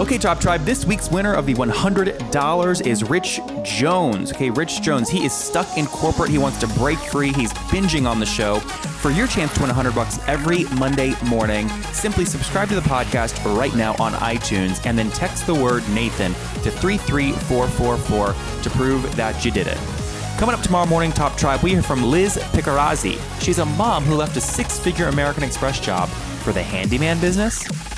Okay, Top Tribe, this week's winner of the $100 is Rich Jones. Okay, Rich Jones, he is stuck in corporate. He wants to break free. He's binging on the show. For your chance to win 100 bucks every Monday morning, simply subscribe to the podcast right now on iTunes and then text the word Nathan to 33444 to prove that you did it. Coming up tomorrow morning, Top Tribe, we hear from Liz Picarazzi. She's a mom who left a six figure American Express job for the handyman business.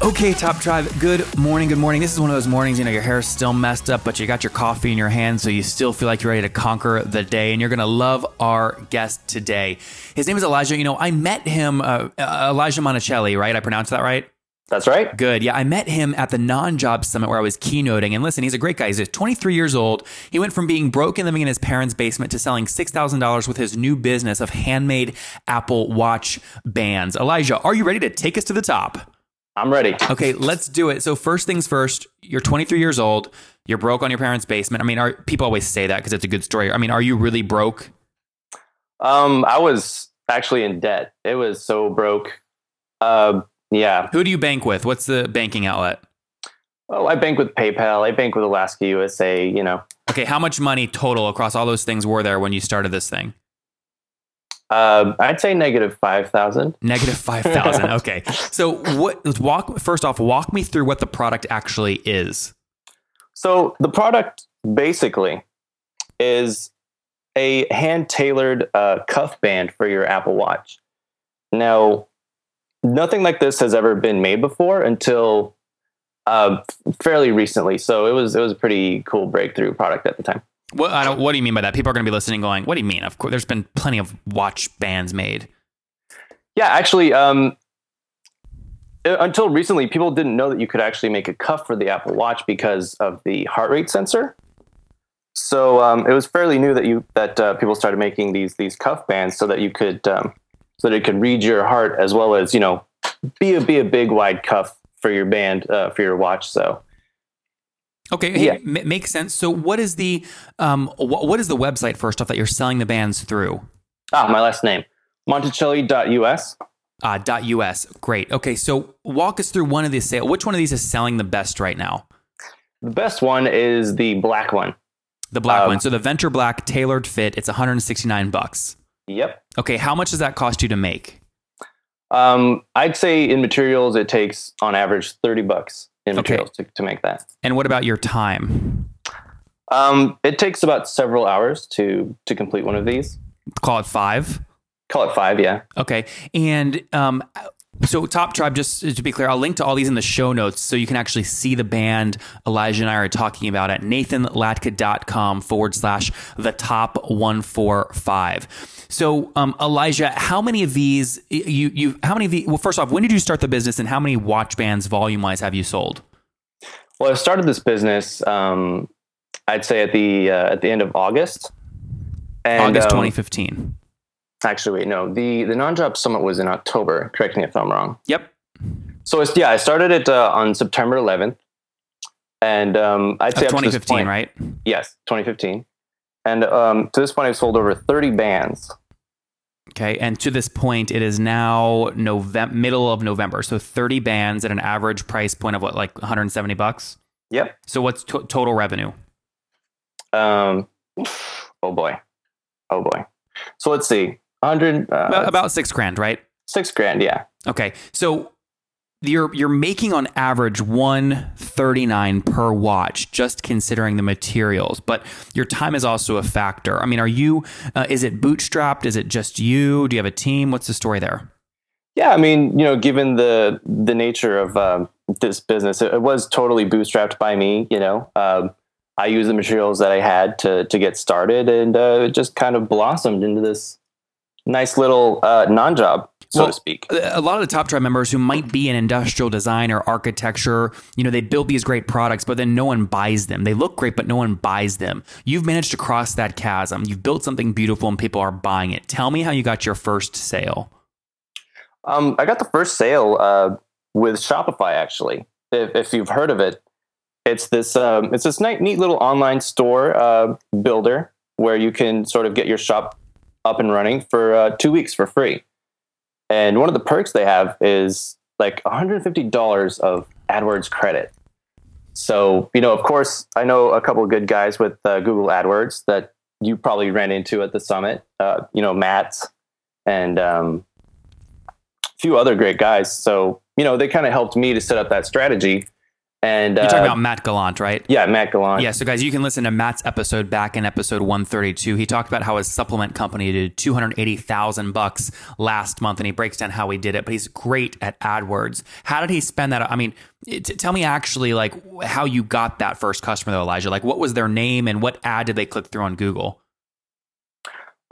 Okay, Top Tribe, good morning, good morning. This is one of those mornings, you know, your hair's still messed up, but you got your coffee in your hand, so you still feel like you're ready to conquer the day, and you're gonna love our guest today. His name is Elijah. You know, I met him, uh, uh, Elijah Monticelli, right? I pronounced that right? That's right. Good. Yeah, I met him at the non-job summit where I was keynoting. And listen, he's a great guy. He's 23 years old. He went from being broke and living in his parents' basement to selling $6,000 with his new business of handmade Apple Watch bands. Elijah, are you ready to take us to the top? I'm ready. Okay, let's do it. So first things first, you're 23 years old. You're broke on your parents' basement. I mean, are people always say that because it's a good story. I mean, are you really broke? Um, I was actually in debt. It was so broke. Uh, yeah. Who do you bank with? What's the banking outlet? Oh, I bank with PayPal. I bank with Alaska USA. You know. Okay, how much money total across all those things were there when you started this thing? Uh, I'd say negative five thousand. Negative five thousand. okay. So what? Walk first off. Walk me through what the product actually is. So the product basically is a hand tailored uh, cuff band for your Apple Watch. Now, nothing like this has ever been made before until uh, fairly recently. So it was it was a pretty cool breakthrough product at the time. What I don't, what do you mean by that? People are going to be listening, going, "What do you mean?" Of course, there's been plenty of watch bands made. Yeah, actually, um, until recently, people didn't know that you could actually make a cuff for the Apple Watch because of the heart rate sensor. So um, it was fairly new that you that uh, people started making these these cuff bands so that you could um, so that it could read your heart as well as you know be a be a big wide cuff for your band uh, for your watch. So Okay, hey, yeah. m- makes sense. So, what is the um, wh- what is the website first off that you're selling the bands through? Ah, my last name, Monticelli.us. Uh, .us. Great. Okay, so walk us through one of these. Sale. Which one of these is selling the best right now? The best one is the black one. The black um, one. So the Venture Black tailored fit. It's 169 bucks. Yep. Okay, how much does that cost you to make? Um, I'd say in materials it takes on average 30 bucks in materials okay. to, to make that. And what about your time? Um, it takes about several hours to to complete one of these. Call it five. Call it five, yeah. Okay, and um, so Top Tribe, just to be clear, I'll link to all these in the show notes so you can actually see the band Elijah and I are talking about at nathanlatka.com forward slash the top 145. So um, Elijah, how many of these you you how many of these well first off, when did you start the business and how many watch bands volume wise have you sold? Well, I started this business um, I'd say at the uh, at the end of August. And, August 2015. Um, Actually, wait, no. The the non-job summit was in October. Correct me if I'm wrong. Yep. So it's yeah, I started it uh, on September 11th, and um, I'd say of 2015, point, right? Yes, 2015. And um, to this point, I've sold over 30 bands. Okay, and to this point, it is now November, middle of November. So 30 bands at an average price point of what, like 170 bucks? Yep. So what's to- total revenue? Um, oh boy, oh boy. So let's see hundred uh, about, about six grand, right? Six grand, yeah. Okay, so you're you're making on average 139 per watch just considering the materials but your time is also a factor. I mean are you uh, is it bootstrapped? Is it just you? Do you have a team? What's the story there? Yeah i mean you know given the the nature of um, this business it, it, was totally bootstrapped by me you know? Um, i used the materials that i had to to get started and uh, it just kind of blossomed into this nice little uh, non-job. so Well, to speak. a lot of the top tribe members who might be in industrial design or architecture, you know, they build these great products, but then no one buys them. They look great, but no one buys them. You've managed to cross that chasm. You've built something beautiful and people are buying it. Tell me how you got your first sale. Um, I got the first sale uh, with Shopify. Actually, if, if you've heard of it, it's this um, it's this neat, neat little online store uh, builder where you can sort of get your shop up and running for uh, two weeks for free. And one of the perks they have is like $150 of AdWords credit. So, you know, of course, I know a couple of good guys with uh, Google AdWords that you probably ran into at the summit. Uh, you know, Matt and um, a few other great guys. So, you know, they kind of helped me to set up that strategy. And You're uh, talking about Matt Gallant, right? yeah, Matt Gallant. Yeah, so guys, you can listen to Matt's episode back in episode 132. He talked about how his supplement company did 280,000 bucks last month and he breaks down how he did it, but he's great at AdWords. How did he spend that? I mean, t- tell me actually like how you got that first customer though, Elijah. Like what was their name and what ad did they click through on Google?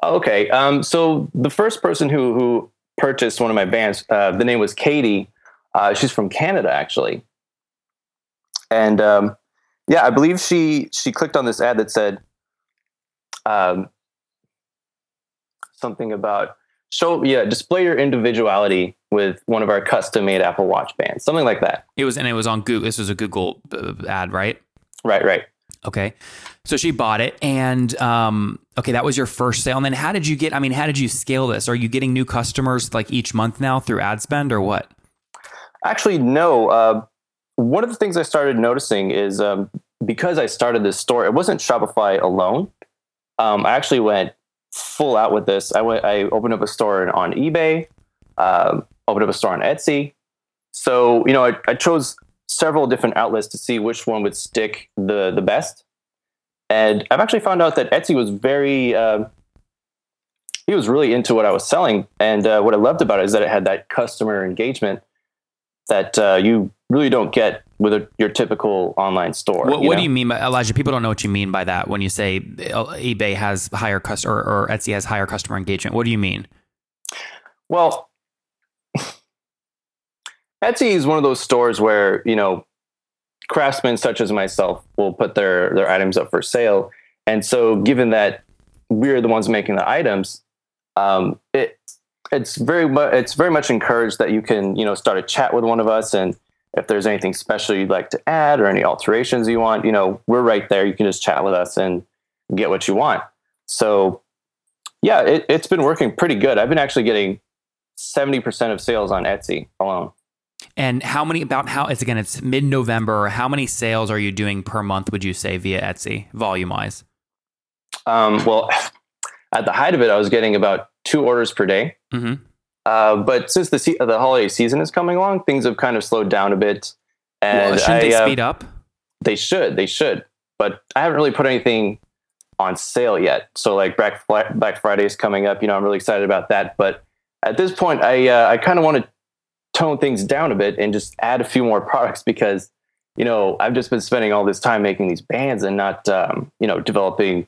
Okay. Um, so the first person who who purchased one of my bands, uh, the name was Katie. Uh, she's from Canada, actually. And um, yeah, I believe she she clicked on this ad that said um, something about show yeah display your individuality with one of our custom made Apple Watch bands, something like that. It was and it was on Google. This was a Google uh, ad, right? Right, right. Okay. So she bought it and um okay, that was your first sale. And then how did you get I mean, how did you scale this? Are you getting new customers like each month now through ad spend or what? Actually, no. Uh, one of the things I started noticing is um, because I started this store, it wasn't Shopify alone. Um, I actually went full out with this. I went. I opened up a store on eBay. Um, opened up a store on Etsy. So you know, I, I chose several different outlets to see which one would stick the the best. And I've actually found out that Etsy was very. Uh, he was really into what I was selling, and uh, what I loved about it is that it had that customer engagement that uh, you really don't get with a, your typical online store. What, what do you mean by Elijah? People don't know what you mean by that when you say uh, eBay has higher customer or Etsy has higher customer engagement. What do you mean? Well, Etsy is one of those stores where you know craftsmen such as myself will put their their items up for sale, and so given that we're the ones making the items, um, it it's very much it's very much encouraged that you can you know start a chat with one of us and if there's anything special you'd like to add or any alterations you want you know we're right there you can just chat with us and get what you want so yeah it, it's been working pretty good i've been actually getting 70% of sales on etsy alone And how many about how it's again it's mid November. How many sales are you doing per month? Would you say via Etsy volume wise? um, well at the height of it i was getting about two orders per day hmm uh, but since the se- the holiday season is coming along things have kind of slowed down a bit and Well, shouldn't I, they uh, speed up? They should. They should. But I haven't really put anything on sale yet. So like Black Black Friday is coming up. You know, I'm really excited about that. But at this point, I uh, I kind of want to tone things down a bit and just add a few more products because you know I've just been spending all this time making these bands and not um, you know developing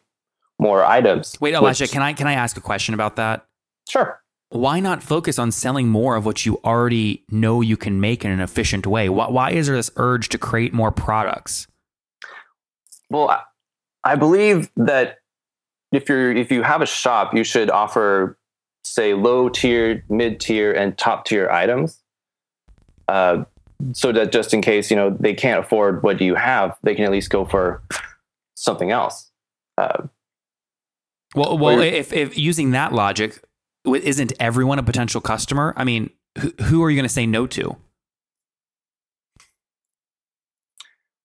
more items. Wait, Elijah, which- can I can I ask a question about that? sure. Why not focus on selling more of what you already know you can make in an efficient way? Why, why is there this urge to create more products? Well, I, believe that if you're if you have a shop, you should offer say low tier, mid tier, and top tier items. Uh, so that just in case you know they can't afford what you have, they can at least go for something else. Uh, Well, well, if, if using that logic, isn't everyone a potential customer? I mean, who, who are you going to say no to?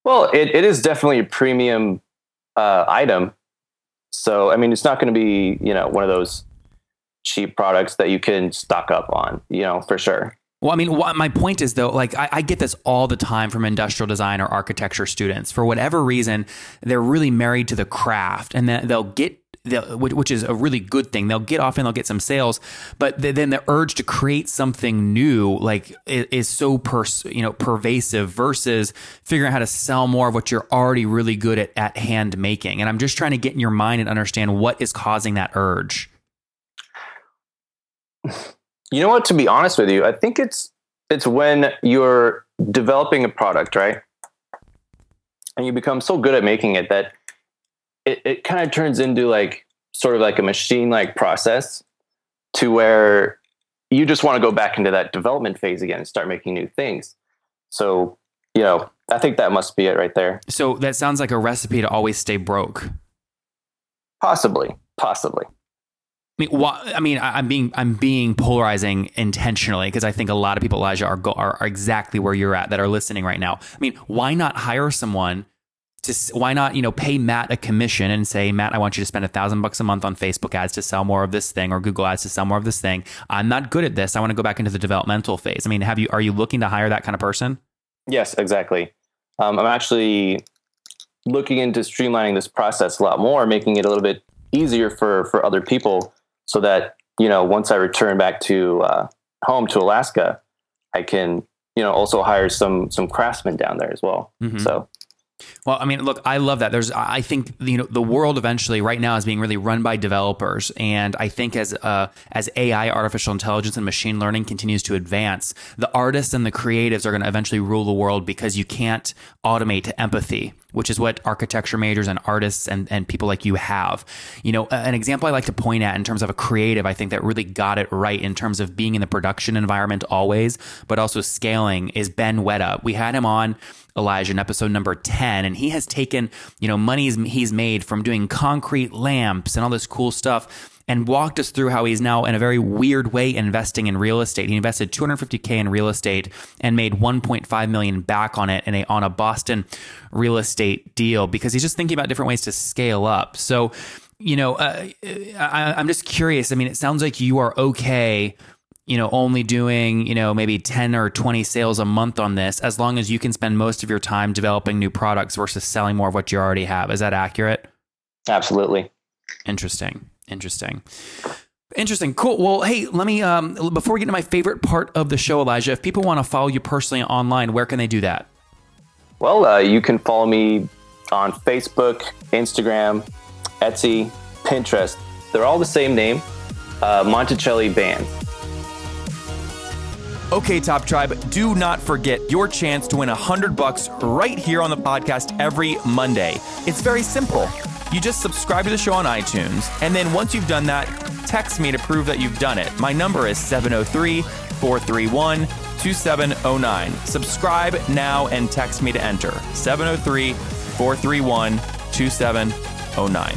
well, it, it is definitely a premium uh, item. So I mean, it's not going to be you know one of those cheap products that you can stock up on. You know for sure. Well, I mean, what, my point is though, like I, I get this all the time from industrial design or architecture students. For whatever reason, they're really married to the craft, and they'll get. Which is a really good thing. They'll get off and they'll get some sales, but th- then the urge to create something new, like, is, is so pers- you know pervasive. Versus figuring out how to sell more of what you're already really good at at hand making. And I'm just trying to get in your mind and understand what is causing that urge. You know what? To be honest with you, I think it's it's when you're developing a product, right? And you become so good at making it that it, it kind of turns into like sort of like a machine like process to where you just want to go back into that development phase again and start making new things. So, you know, I think that must be it right there. So that sounds like a recipe to always stay broke. Possibly, possibly. I mean, why, I mean, I, am being I'm being polarizing intentionally because I think a lot of people, Elijah, are, go, are are exactly where you're at that are listening right now. I mean, why not hire someone to why not you know pay Matt a commission and say Matt, I want you to spend a thousand bucks a month on Facebook ads to sell more of this thing or Google ads to sell more of this thing. I'm not good at this. I want to go back into the developmental phase. I mean, have you are you looking to hire that kind of person? Yes, exactly. Um, I'm actually looking into streamlining this process a lot more, making it a little bit easier for for other people, so that you know once I return back to uh, home to Alaska, I can you know also hire some some craftsmen down there as well. Mm-hmm. So well, I mean, look, I love that. There's, I think, you know, the world eventually right now is being really run by developers, and I think as uh, as AI, artificial intelligence, and machine learning continues to advance, the artists and the creatives are going to eventually rule the world because you can't automate empathy, which is what architecture majors and artists and and people like you have. You know, an example I like to point at in terms of a creative, I think that really got it right in terms of being in the production environment always, but also scaling is Ben Uyeda. We had him on Elijah in episode number 10. And he has taken, you know, money he's made from doing concrete lamps and all this cool stuff and walked us through how he's now in a very weird way investing in real estate. He invested 250k in real estate and made 1.5 million back on it in a on a Boston real estate deal because he's just thinking about different ways to scale up. So, you know, uh, I, I'm just curious. I mean, it sounds like you are okay you know, only doing, you know, maybe 10 or 20 sales a month on this, as long as you can spend most of your time developing new products versus selling more of what you already have. Is that accurate? Absolutely. Interesting. Interesting. Interesting. Cool. Well, hey, let me, um, before we get to my favorite part of the show, Elijah, if people want to follow you personally online, where can they do that? Well, uh, you can follow me on Facebook, Instagram, Etsy, Pinterest. They're all the same name, uh, Monticelli Band. Okay, Top Tribe, do not forget your chance to win a hundred bucks right here on the podcast every Monday. It's very simple. You just subscribe to the show on iTunes, and then once you've done that, text me to prove that you've done it. My number is 703 431 2709. Subscribe now and text me to enter 703 431 2709.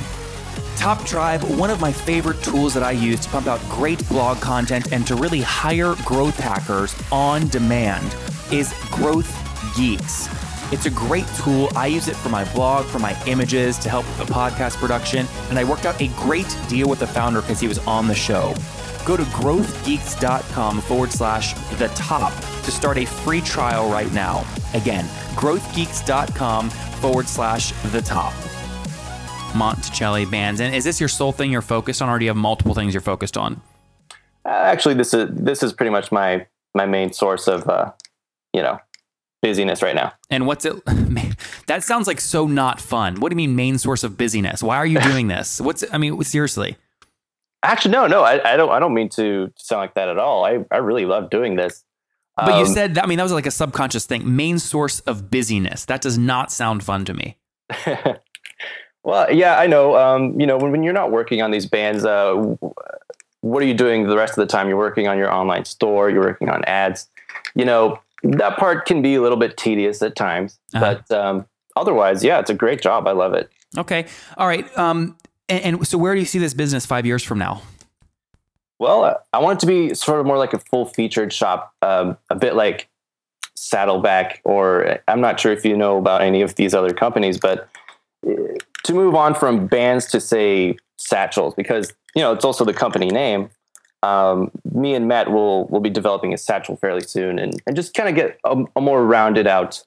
Top Tribe, one of my favorite tools that I use to pump out great blog content and to really hire growth hackers on demand is Growth Geeks. It's a great tool. I use it for my blog, for my images, to help with the podcast production, and I worked out a great deal with the founder because he was on the show. Go to growthgeeks.com forward slash the top to start a free trial right now. Again, growthgeeks.com forward slash the top. Monticelli bands. And is this your sole thing you're focused on, or do you have multiple things you're focused on? Uh, actually, this is this is pretty much my my main source of uh, you know busyness right now. And what's it? that sounds like so not fun. What do you mean main source of busyness? Why are you doing this? What's I mean seriously? Actually, no, no, I, I don't. I don't mean to sound like that at all. I I really love doing this. But um, you said, I mean, that was like a subconscious thing. Main source of busyness. That does not sound fun to me. Well, yeah, I know. Um, you know, when, when you're not working on these bands, uh, what are you doing the rest of the time? You're working on your online store, you're working on ads. You know, that part can be a little bit tedious at times, uh-huh. but um, otherwise, yeah, it's a great job. I love it. Okay. All right. Um, and, and, so, where do you see this business five years from now? Well, uh, I want it to be sort of more like a full featured shop, um, a bit like Saddleback, or I'm not sure if you know about any of these other companies, but to move on from bands to say satchels because you know it's also the company name. Um, me and Matt will will be developing a satchel fairly soon, and and just kind of get a, a, more rounded out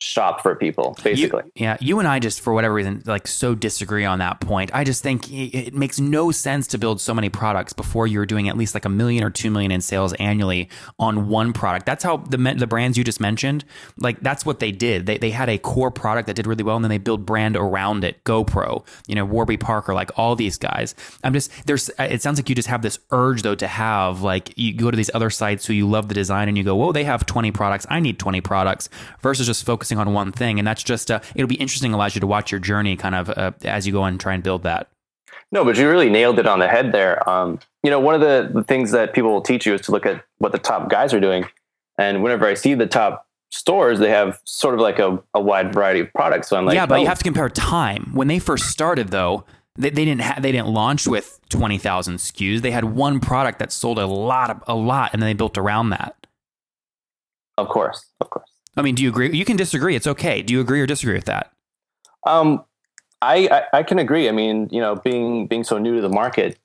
shop for people, basically. You, yeah, you and I just for whatever reason like so disagree on that point. I just think it, it makes no sense to build so many products before you're doing at least like a million or two million in sales annually on one product. That's how the the brands you just mentioned, like that's what they did. They they had a core product that did really well, and then they build brand around it. GoPro, you know, Warby Parker, like all these guys. I'm just there's. Uh, it sounds like you just have this urge though to have like you go to these other sites who you love the design and you go, whoa, they have 20 products. I need 20 products versus just focusing on one thing. And that's just, uh, it'll be interesting, Elijah, to watch your journey kind of uh, as you go and try and build that. No, but you really nailed it on the head there. Um, you know, one of the, the things that people will teach you is to look at what the top guys are doing. And whenever I see the top stores, they have sort of like a, a wide variety of products. So I'm like, yeah, but oh. you have to compare time. When they first started, though, they, they didn't ha- they didn't launch with twenty thousand SKUs. They had one product that sold a lot of, a lot, and then they built around that. Of course, of course. I mean, do you agree? You can disagree. It's okay. Do you agree or disagree with that? Um, I, I, I can agree. I mean, you know, being being so new to the market,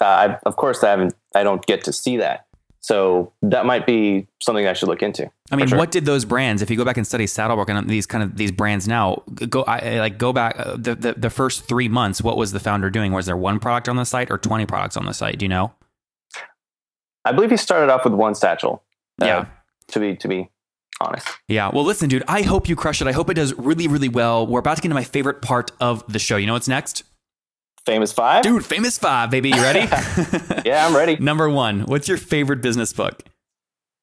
uh, I, of course, I haven't. I don't get to see that. So that might be something I should look into. I mean, sure. what did those brands? If you go back and study Saddleback and these kind of these brands now, go I, like go back uh, the, the the first three months. What was the founder doing? Was there one product on the site or twenty products on the site? Do you know? I believe he started off with one satchel. Uh, yeah. To be to be honest. Yeah. Well, listen, dude. I hope you crush it. I hope it does really really well. We're about to get into my favorite part of the show. You know what's next? Famous five, dude. Famous five, baby. You ready? yeah, I'm ready. Number one. What's your favorite business book?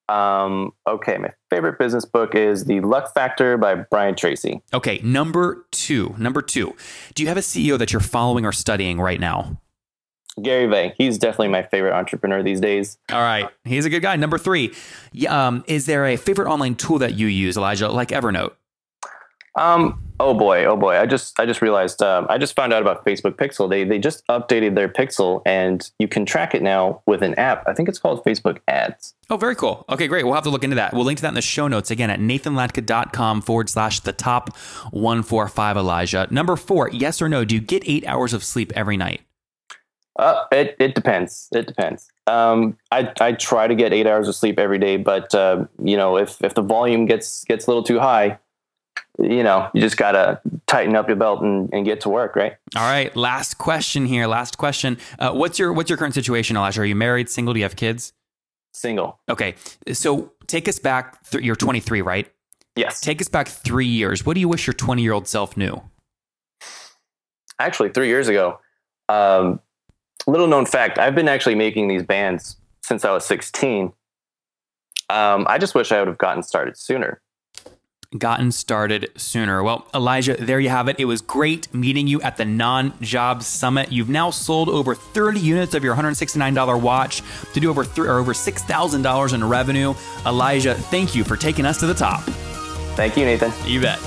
Um, okay, my favorite business book is The Luck Factor by Brian Tracy. Okay, number two. Number two. Do you have a CEO that you're following or studying right now? Gary Vay. He's definitely my favorite entrepreneur these days. All right, he's a good guy. Number three. Um, is there a favorite online tool that you use, Elijah, like Evernote? Um. Oh boy. Oh boy. I just I just realized. Um, I just found out about Facebook Pixel. They they just updated their Pixel, and you can track it now with an app. I think it's called Facebook Ads. Oh, very cool. Okay, great. We'll have to look into that. We'll link to that in the show notes again at nathanlatka.com forward slash the top one four five. Elijah. Number four. Yes or no? Do you get eight hours of sleep every night? Uh, it it depends. It depends. Um, I I try to get eight hours of sleep every day, but uh, you know, if if the volume gets gets a little too high, you know, you just gotta tighten up your belt and, and get to work, right? All right. Last question here. Last question. Uh, what's your what's your current situation, Elijah? Are you married, single? Do you have kids? Single. Okay. So take us back. Th- you're 23, right? Yes. Take us back three years. What do you wish your 20 year old self knew? Actually, three years ago. Um, little known fact: I've been actually making these bands since I was 16. Um, I just wish I would have gotten started sooner gotten started sooner. Well, Elijah, there you have it. It was great meeting you at the Non Job Summit. You've now sold over 30 units of your $169 watch to do over th- or over $6,000 in revenue. Elijah, thank you for taking us to the top. Thank you, Nathan. You bet.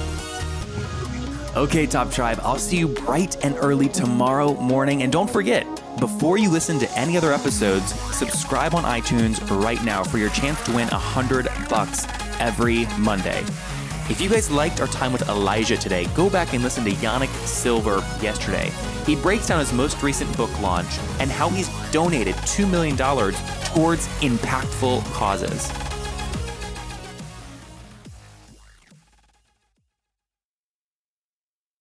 Okay, Top Tribe, I'll see you bright and early tomorrow morning. And don't forget, before you listen to any other episodes, subscribe on iTunes right now for your chance to win 100 bucks every Monday. If you guys liked our time with Elijah today, go back and listen to Yanik Silver yesterday. He breaks down his most recent book launch and how he's donated $2 million towards impactful causes.